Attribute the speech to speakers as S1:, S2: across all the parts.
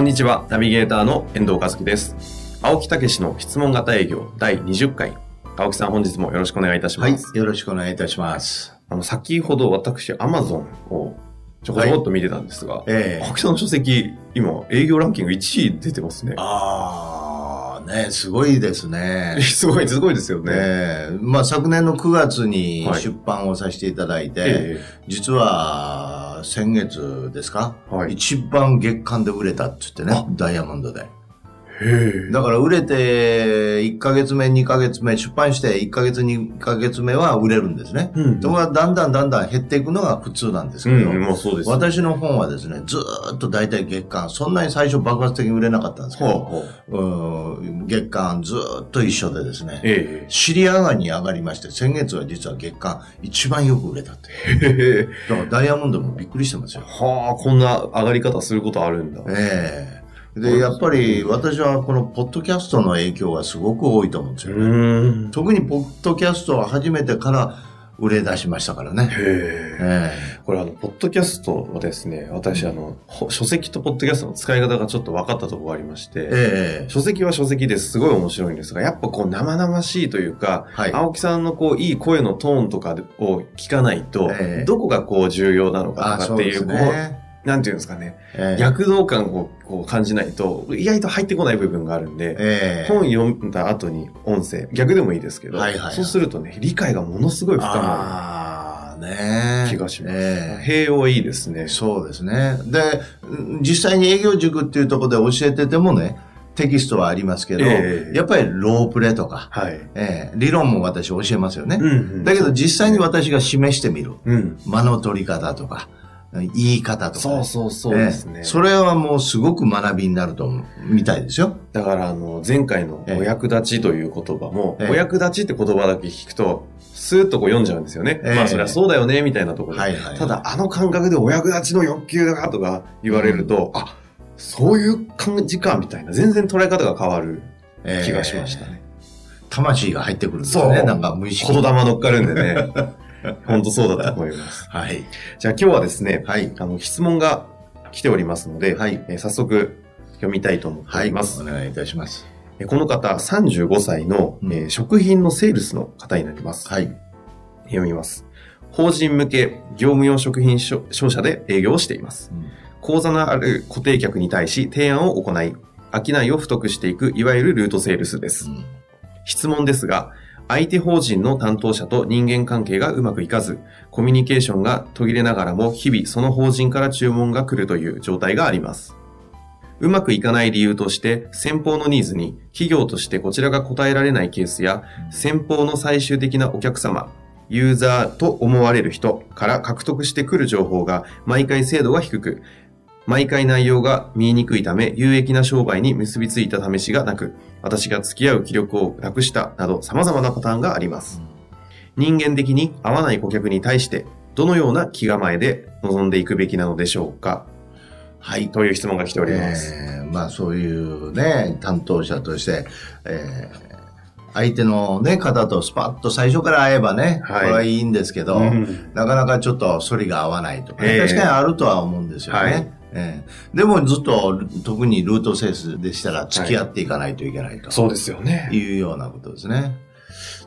S1: こんにちは、ナビゲーターの遠藤和樹です。青木武の質問型営業第20回。青木さん、本日もよろしくお願いいたしま
S2: はい
S1: す。。
S2: よろしくお願いいたします。
S1: あの、先ほど私、アマゾンをちょこちょこっと見てたんですが、
S2: ええ
S1: 青木さんの書籍、今、営業ランキング1位出てますね。
S2: ああ、ね、すごいですね。
S1: すごい、すごいですよね。
S2: ええまあ昨年の9月に
S1: はい
S2: 出版をさせていただいて、
S1: え
S2: 実は先月ですか、
S1: はい。
S2: 一番月間で売れたって言って
S1: あ。
S2: ね、ダイヤモンドで。だから売れて1ヶ月目、2ヶ月目、出版して1ヶ月、2ヶ月目は売れるんですね。
S1: うん
S2: ところがだんだんだんだん減っていくのが普通なんですけど、
S1: うん、もうそうです。
S2: 私の本はですね、ずーっと大体月間、そんなに最初爆発的に売れなかったんですけど、
S1: ほう
S2: ん月間ずーっと一緒でですね、
S1: え
S2: 尻上がりに上がりまして、先月は実は月間一番よく売れたって。だからダイヤモンドもびっくりしてますよ。
S1: はあ、こんな上がり方することあるんだ。
S2: ええで、やっぱり私はこのポッドキャストの影響がすごく多いと思うんです
S1: う
S2: よね。特にポッドキャストを始めてから売れ出しましたからね。
S1: へえ。
S2: え
S1: これあの、ポッドキャストはですね、私あの、ほ書籍とポッドキャストの使い方がちょっと分かったところがありまして、書籍は書籍ですごい面白いんですが、やっぱこう生々しいというか、
S2: はい
S1: 青木さんのこういい声のトーンとかを聞かないと、
S2: ええ
S1: どこがこう重要なのかとかっていう、こ
S2: ね。
S1: う、なんていうんですかね、
S2: ええ
S1: 躍動感をこう感じないと、意外と入ってこない部分があるんで、
S2: ええ
S1: 本読んだ後に音声、逆でもいいですけど、
S2: はいはいはい
S1: そうするとね、理解がものすごい深ま
S2: ああ、ね
S1: る気がします。
S2: ええ
S1: 併用いいですね。
S2: そうですね。で、うん実際に営業塾っていうところで教えててもね、テキストはありますけど、
S1: ええ
S2: やっぱりロープレとか、
S1: はい。
S2: ええ理論も私教えますよね。
S1: うんうん
S2: だけど実際に私が示してみる。
S1: うん。
S2: 間の取り方とか、言い方とか、
S1: そうそうそうですね。
S2: ええそれはもうすごく学びになると思うみたいですよ。
S1: だから、あの、前回のお役立ちという言葉も、
S2: ええ
S1: お役立ちって言葉だけ聞くと、スーッとこう読んじゃうんですよね。
S2: ええ
S1: まあ、そりゃそうだよね、みたいなところで。
S2: はいはい。
S1: ただ、あの感覚でお役立ちの欲求だとか言われると、あ、そういう感じか、みたいな。全然捉え方が変わる
S2: ええ
S1: 気がしましたね。
S2: 魂が入ってくるんですよね。なんか無意識に。
S1: 言霊乗っかるんでね。本当そうだと思います。
S2: はい。
S1: じゃあ今日はですね、
S2: はい。
S1: あの、質問が来ておりますので、
S2: はい
S1: えー早速読みたいと思ってお
S2: はい。
S1: ります。
S2: お願いいたします。
S1: えーこの方、35歳の、
S2: うん
S1: えー食品のセールスの方になります。
S2: はい。
S1: 読みます。法人向け業務用食品商商社で営業をしています。
S2: うん
S1: 口座のある固定客に対し提案を行い、商いを太くしていくいわゆるルートセールスです。
S2: うん
S1: 質問ですが、相手法人の担当者と人間関係がうまくいかず、コミュニケーションが途切れながらも日々その法人から注文が来るという状態があります。うまくいかない理由として、先方のニーズに企業としてこちらが答えられないケースや、先方の最終的なお客様、ユーザーと思われる人から獲得してくる情報が毎回精度が低く、毎回内容が見えにくいため有益な商売に結びついた試しがなく、私が付き合う気力をなくしたなど様々なパターンがあります。人間的に合わない顧客に対してどのような気構えで臨んでいくべきなのでしょうか
S2: はい。
S1: という質問が来ております。
S2: えーまあそういうね、担当者として、えー相手のね、方とスパッと最初から会えばね、
S1: はい
S2: これはいいんですけど、
S1: うん
S2: なかなかちょっと反りが合わないとか、
S1: ええ
S2: 確かにあるとは思うんですよね。
S1: はい
S2: ええでもずっと、特にルートセースでしたら付き合っていかないといけないと。
S1: そうですよね。
S2: いうようなことですね。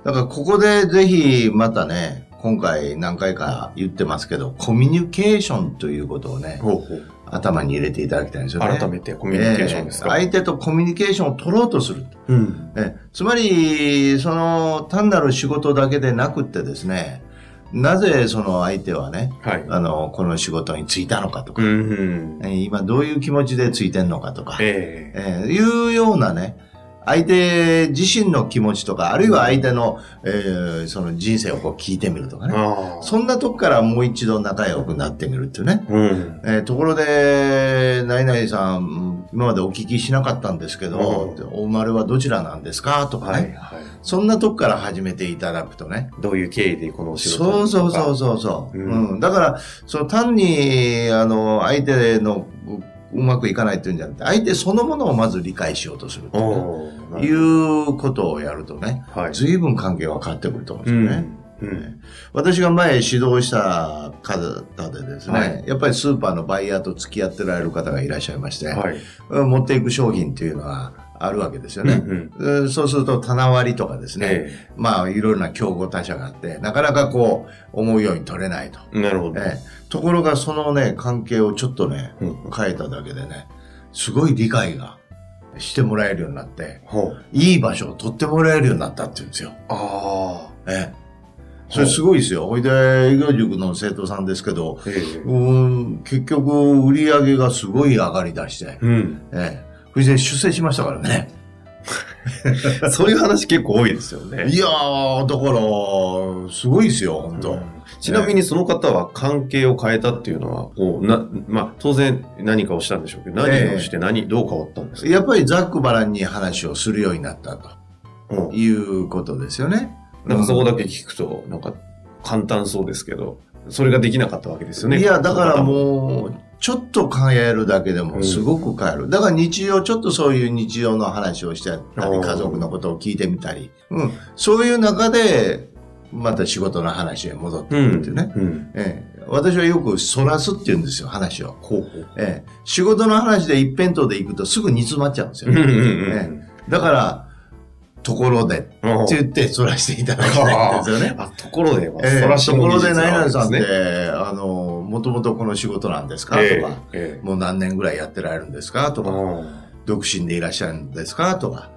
S2: だからここでぜひまたね、今回何回か言ってますけど、コミュニケーションということをね、
S1: ほうほう
S2: 頭に入れていただきたいんですよね。
S1: 改めてコミュニケーションですか、
S2: ええ相手とコミュニケーションを取ろうとする。
S1: うん。
S2: ええつまり、その単なる仕事だけでなくってですね、なぜその相手はね、
S1: はい。
S2: あの、この仕事に就いたのかとか、
S1: うんうん。
S2: ええ今どういう気持ちで就いてんのかとか、
S1: ええ
S2: ええいうようなね、相手自身の気持ちとか、あるいは相手の、えーその人生をこう聞いてみるとかね。そんなとこからもう一度仲良くなってみるっていうね。
S1: うん。
S2: えーところで、ナイナイさん、今までお聞きしなかったんですけど、
S1: うん
S2: お生まれはどちらなんですかとかね、
S1: はい、はい。
S2: そんなとこから始めていただくとね。
S1: どういう経緯でこのお仕事
S2: そうそうそう
S1: う。
S2: そうそう、
S1: う
S2: うんんだから、その単に、あの、相手のううまくいかないっていうんじゃなくて、相手そのものをまず理解しようとするっていうね
S1: おー
S2: いうことをやるとね、
S1: はい。
S2: 随分関係は変わってくると思うんですよね。
S1: うん。うん。
S2: 私が前指導した方でですね、
S1: はい
S2: やっぱりスーパーのバイヤーと付き合ってられる方がいらっしゃいまして、
S1: はい。
S2: うん持っていく商品っていうのはあるわけですよね。
S1: うんうん
S2: うんそうすると棚割りとかですね、
S1: え
S2: まあいろいろな競合他社があって、なかなかこう思うように取れないと。
S1: えなるほど。
S2: ええところがそのね、関係をちょっとね、
S1: うん
S2: 変えただけでね、すごい理解がしてもらえるようになって。いい場所を取ってもらえるようになったって言うんですよ。
S1: ああ。
S2: ええ。それすごいですよ。ほいで、営業塾の生徒さんですけど、
S1: ええ
S2: うーん、結局、売り上げがすごい上がり出して、
S1: うん。
S2: ええ。それで出世しましたからね。
S1: そういう話結構多いですよね。
S2: いやー、だから、すごいですよ、本当、
S1: うんちなみにその方は関係を変えたっていうのは、こうな、まあ、当然何かをしたんでしょうけど、何をして何、どう変わったんですか？
S2: やっぱりざっくばらんに話をするようになったと
S1: うん
S2: いうことですよね。
S1: なんかそこだけ聞くと、なんか簡単そうですけど、それができなかったわけですよね。
S2: いや、だからもう、ちょっと変えるだけでもすごく変える。だから日常、ちょっとそういう日常の話をしてたり、
S1: うん
S2: 家族のことを聞いてみたり、うん、そういう中で、また仕事の話へ戻ってくるっていうね。
S1: うん。
S2: ええ、私はよくそらすって言うんですよ、話を。
S1: ほうほう。
S2: ええ、仕事の話で一辺倒で行くとすぐ煮詰まっちゃうんですよ
S1: うんうん
S2: ね。
S1: うん
S2: だから、ところでって
S1: うん。
S2: 言ってそらしていただきたいんですよね。
S1: あ、ところで、
S2: ええ
S1: そらし
S2: ところで、ナイナイさんってあの、もともとこの仕事なんですか？とか、もう何年ぐらいやってられるんですか？とか、独身でいらっしゃるんですか？とか、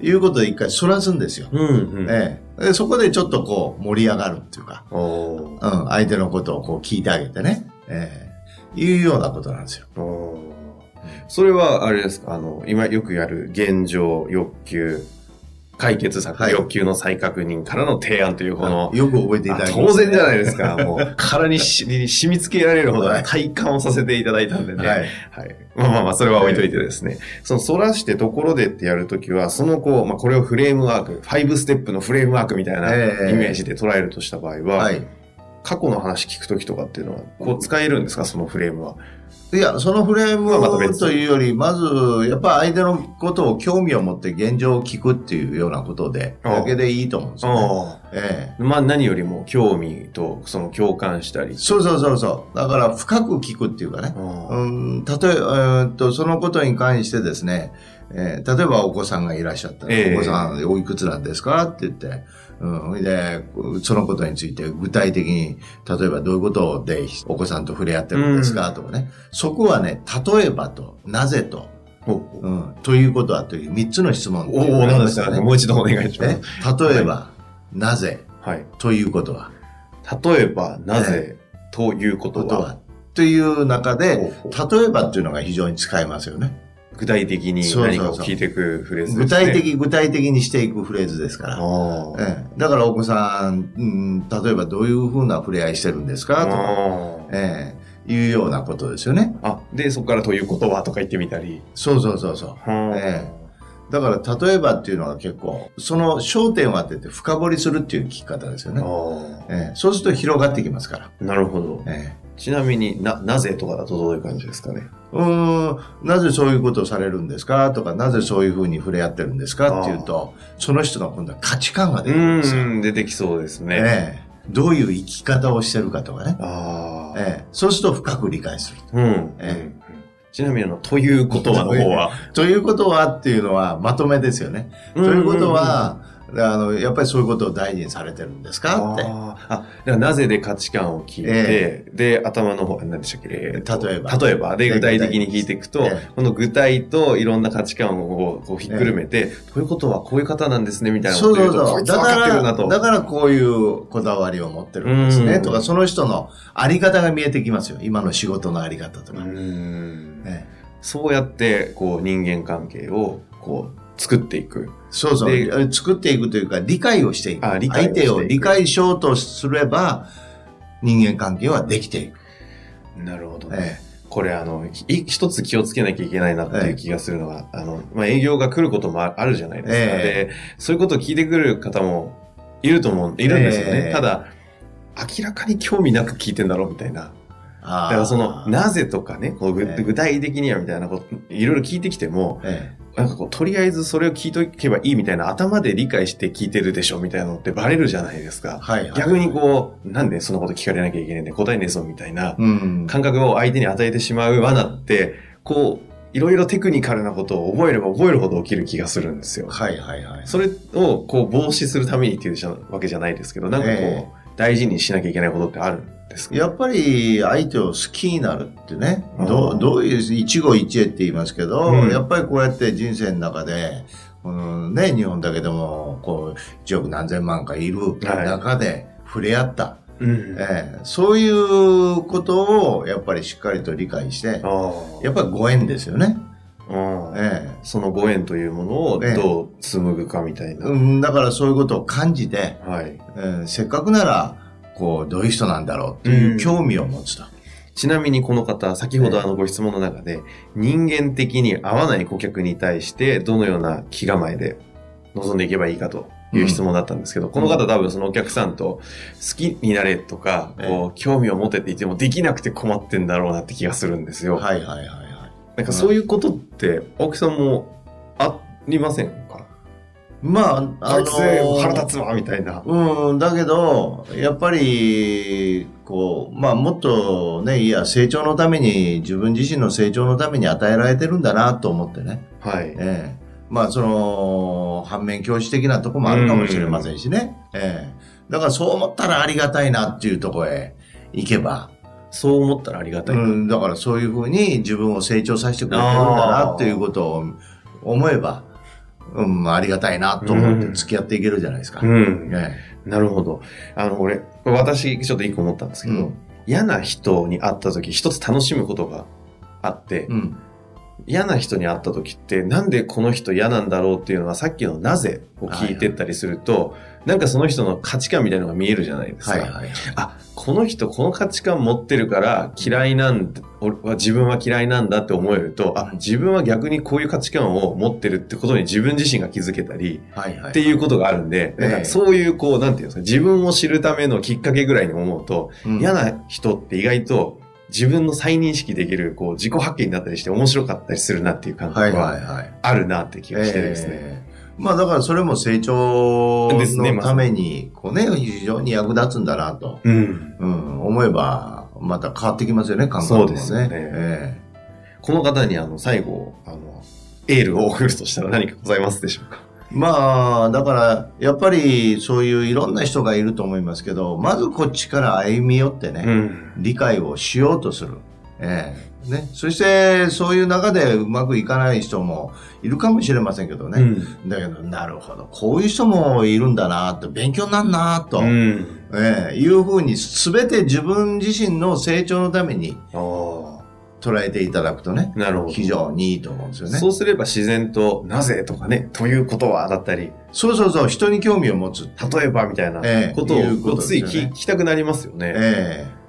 S2: いうことで一回そらすんですよ。
S1: うんうん。
S2: えそこでちょっとこう盛り上がるっていうか、うん、相手のことをこう聞いてあげてね、ええ。いうようなことなんですよ。
S1: それは、あれですか、あの、今よくやる現状、欲求、解決策、
S2: はい
S1: 欲求の再確認からの提案というこの、
S2: よく覚えていただき
S1: あ当然じゃないですか。もう、殻にしに染み付けられるほど
S2: はい
S1: 体感をさせていただいたんでね。
S2: はい。
S1: はい。まあまあまあ、それは置いといてですね。その、反らしてところでってやるときは、そのこう、まあこれをフレームワーク、5ステップのフレームワークみたいなイ
S2: ええ
S1: メージで捉えるとした場合は、
S2: はい。
S1: 過去の話聞くときとかっていうのは、こう使えるんですか、そのフレームは。
S2: いや、そのフレームというより、まず、やっぱ相手のことを興味を持って現状を聞くっていうようなことで、だけでいいと思うんですよね。
S1: あ
S2: ええ
S1: あ。まあ何よりも興味と、その共感したり。
S2: そうそうそうそう。だから深く聞くっていうかね。
S1: あ
S2: うん、例えば、えーっと、そのことに関してですね、えー例えばお子さんがいらっしゃったら、
S1: ええ。
S2: お子さんおいくつなんですかって言って、うん、で、そのことについて具体的に、例えばどういうことでお子さんと触れ合ってるんですか、とかね。そこはね、例えばと、なぜと、うん、ということはという3つの質問
S1: おおなんですか。ね。もう一度お願いしま
S2: え
S1: す。
S2: 例えば、なぜ
S1: はい。
S2: ということは、
S1: 例えば、なぜ、ということは。
S2: こという中で、例えばっていうのが非常に使えますよね。
S1: 具体的に
S2: そうそうそう
S1: 何かを聞いていくフレーズですね。
S2: 具体的、具体的にしていくフレーズですから。ええ、だからお子さん、うん、例えばどういうふうな触れ合いしてるんですかとか、
S1: あ
S2: ええ、いうようなことですよね。
S1: あ。あ、で、そこからということはとか言ってみたり。
S2: そうそうそうそう。
S1: は
S2: えだから例えばっていうのは結構、その焦点を当てて深掘りするっていう聞き方ですよね。
S1: あ
S2: ええ、そうすると広がってきますから。
S1: あ。なるほど。
S2: ええ
S1: ちなみにな、なぜとかだとどういう感じですかね？
S2: うーん、なぜそういうことをされるんですか？とか、なぜそういうふうに触れ合ってるんですか？っていうと、その人の今度は価値観が出てくるんですよ。
S1: うん、出てきそうですね。
S2: ええどういう生き方をしてるかとかね。
S1: ああ。
S2: ええそうすると深く理解する。
S1: うん。
S2: え
S1: うんちなみにあの、ということはの方は？
S2: ということはっていうのはまとめですよね。ということは、あの、やっぱりそういうことを大事にされてるんですか？って。
S1: あーあ、なぜで価値観を聞いて、で、頭の方、何でしたっけ、えーと
S2: 例えば
S1: 例えば。で、
S2: で
S1: 具体的に聞いていくと、
S2: ええ
S1: この具体といろんな価値観をこうひっくるめて、ということはこういう方なんですね、みたいなこ
S2: そう
S1: とを言うと、
S2: そうだから。だからこういうこだわりを持ってるんですね。
S1: うん
S2: とか、その人のあり方が見えてきますよ。今の仕事のあり方とか。
S1: そうやって、こう、人間関係を、こう、作っていく。
S2: そうそう。
S1: で
S2: 作っていくというか、理解をしていく。
S1: あ理解
S2: 相手を理解しようとすれば、人間関係はできていく。
S1: なるほど
S2: え
S1: これあの、い一つ気をつけなきゃいけないなっていう気がするのは、あの、まあ、営業が来ることもああるじゃないですか。
S2: え
S1: で、そういうことを聞いてくる方もいると思う、いるんですよね。
S2: ええ
S1: ただ、明らかに興味なく聞いてんだろうみたいな。
S2: あ
S1: だからその、なぜとかね、こう具体的にはみたいなこと、いろいろ聞いてきても、
S2: え
S1: なんかこう、とりあえずそれを聞いとけばいいみたいな、頭で理解して聞いてるでしょみたいなのってバレるじゃないですか。
S2: はいはい。
S1: 逆にこう、なんでそんなこと聞かれなきゃいけないんで答えねえぞみたいな
S2: うん。
S1: 感覚を相手に与えてしまう罠って、こう、いろいろテクニカルなことを覚えれば覚えるほど起きる気がするんですよ。
S2: はいはいはい。
S1: それをこう防止するためにっていうじゃわけじゃないですけど、なんかこう、
S2: え
S1: 大事にしなきゃいけないことってあるんですか？
S2: やっぱり相手を好きになるってね、どどういう、一期一会って言いますけど、
S1: うん
S2: やっぱりこうやって人生の中で、このね、日本だけでも、こう、1億何千万かいる中で触れ合った。
S1: うん。
S2: ええそういうことをやっぱりしっかりと理解して、
S1: あ
S2: やっぱりご縁ですよね。
S1: あ。
S2: ええ
S1: そのご縁というものを
S2: ええ
S1: どう紡ぐかみたいな。
S2: うん、だからそういうことを感じて、
S1: はい。
S2: ええせっかくなら、こう、どういう人なんだろうっていう興味を持つと。
S1: ちなみにこの方、先ほ
S2: ええ
S1: どあのご質問の中で、人間的に合わない顧客に対して、どのような気構えで臨んでいけばいいかという質問だったんですけど、この方多分そのお客さんと好きになれとか、
S2: ええ
S1: こう、興味を持てって言ってもできなくて困ってんだろうなって気がするんんですよ。
S2: はいはいはいはい。
S1: なんかそういうことって、青木さんもありません？か
S2: まあ、あの
S1: あいつ腹立つわみたいな。
S2: うん、だけど、やっぱり、こう、まあもっとね、いや、成長のために、自分自身の成長のために与えられてるんだなと思ってね。
S1: はい。
S2: ええまあその、反面教師的なとこもあるかもしれませんしね。ええだからそう思ったらありがたいなっていうところへ行けば、
S1: そう思ったらありがたい。
S2: うん、だからそういうふうに自分を成長させてくれてるんだなっていうことを思えば、うん、ありがたいなと思って付き合っていけるじゃないですか。
S1: うん。
S2: え
S1: なるほど。あの、俺、私、ちょっと一個思ったんですけど、
S2: うん
S1: 嫌な人に会った時、一つ楽しむことがあって、
S2: えうん。
S1: 嫌な人に会った時って、なんでこの人嫌なんだろうっていうのは、さっきのなぜを聞いてったりすると、なんかその人の価値観みたいなのが見えるじゃないですか。
S2: はいはいはい。
S1: あ、この人この価値観持ってるから嫌いなんだ、俺は自分は嫌いなんだって思えると、あ、自分は逆にこういう価値観を持ってるってことに自分自身が気づけたり。っていうことがあるんで、なんかそういうこう、なんていうんですか、自分を知るためのきっかけぐらいに思うと、
S2: うん
S1: 嫌な人って意外と自分の再認識できる、こう、自己発見になったりして面白かったりするなっていう感
S2: はい
S1: 覚
S2: は
S1: あるなって気がしてですね。
S2: ええ。まあだからそれも成長のために、こうね、非常に役立つんだなと、
S1: うん。
S2: うん、思えば、また変わってきますよね、感覚もね。
S1: そうですよね。
S2: え
S1: この方にあの、最後、あの、エールを送るとしたら何かございますでしょうか？
S2: えまあ、だから、やっぱりそういういろんな人がいると思いますけど、まずこっちから歩み寄ってね、
S1: ん。
S2: 理解をしようとする。ええね。そして、そういう中でうまくいかない人もいるかもしれませんけどね。
S1: うん。
S2: だけど、なるほど。こういう人もいるんだなと、勉強になんなと、
S1: うん。
S2: ええいうふうに、すべて自分自身の成長のために。捉えていただくとね、
S1: なるほど。
S2: 非常にいいと思うんですよね。
S1: そうすれば自然と、なぜとかね、ということはだったり、
S2: そうそうそう、人に興味を持つ。
S1: 例えばみたいな
S2: ええ
S1: ことを
S2: いうこと
S1: こうつい聞聞きたくなりますよね。
S2: ええ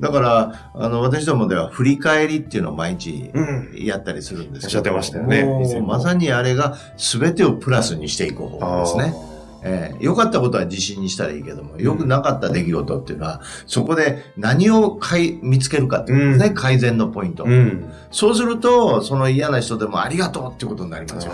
S2: だから、あの、私どもでは振り返りっていうのを毎日
S1: うん。
S2: やったりするんですけど
S1: おっしゃってましたよね
S2: まさにあれが全てをプラスにしていく方法ですね。ええ。良かったことは自信にしたらいいけども、良くなかった出来事っていうのは、そこで何をかい見つけるかっていうね、
S1: うん。
S2: 改善のポイント、
S1: うん。
S2: そうすると、その嫌な人でもありがとうってことになりますよ。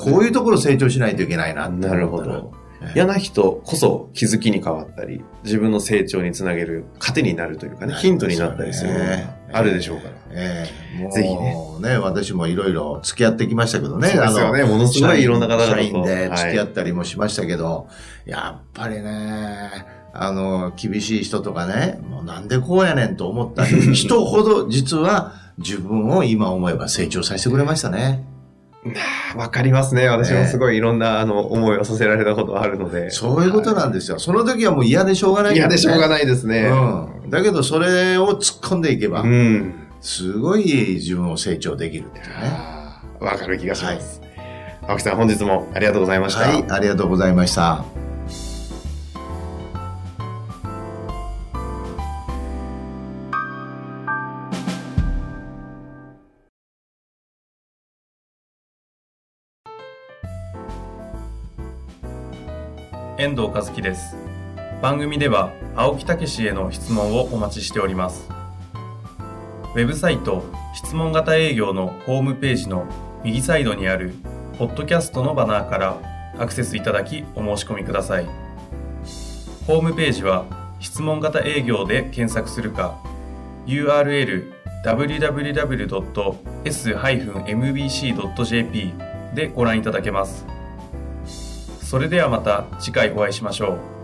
S2: こういうところ成長しないといけないなって
S1: なるほど。
S2: ええ
S1: 嫌な人こそ気づきに変わったり、自分の成長につなげる糧になるというかね、ヒントになったりするものがあるでしょうから。
S2: ええもう
S1: ぜひね
S2: ね、私もいろいろ付き合ってきましたけどね。
S1: そうですよね。ものすごいいろんな方々と。
S2: 社員で付き合
S1: はい
S2: ったりもしましたけど、やっぱりね、あの、厳しい人とかね、もうなんでこうやねんと思った人ほど実は自分を今思えば成長させてくれましたね。
S1: わかりますね。私もすごいいろんな、あの、思いをさせられたことがあるので。
S2: そういうことなんですよ。その時はもう嫌でしょうがない、
S1: 嫌でしょうが
S2: ない。
S1: ですね。
S2: うん。だけどそれを突っ込んでいけば、
S1: うん。
S2: すごい自分を成長できるっていうね。
S1: わかる気がします。青木さん本日もありがとうございました。
S2: はい、ありがとうございました。
S3: 遠藤和樹です。番組では青木武への質問をお待ちしております。ウェブサイト質問型営業のホームページの右サイドにあるポッドキャストのバナーからアクセスいただきお申し込みください。ホームページは質問型営業で検索するか URL www.s-mbc.jp でご覧いただけます。それではまた次回お会いしましょう。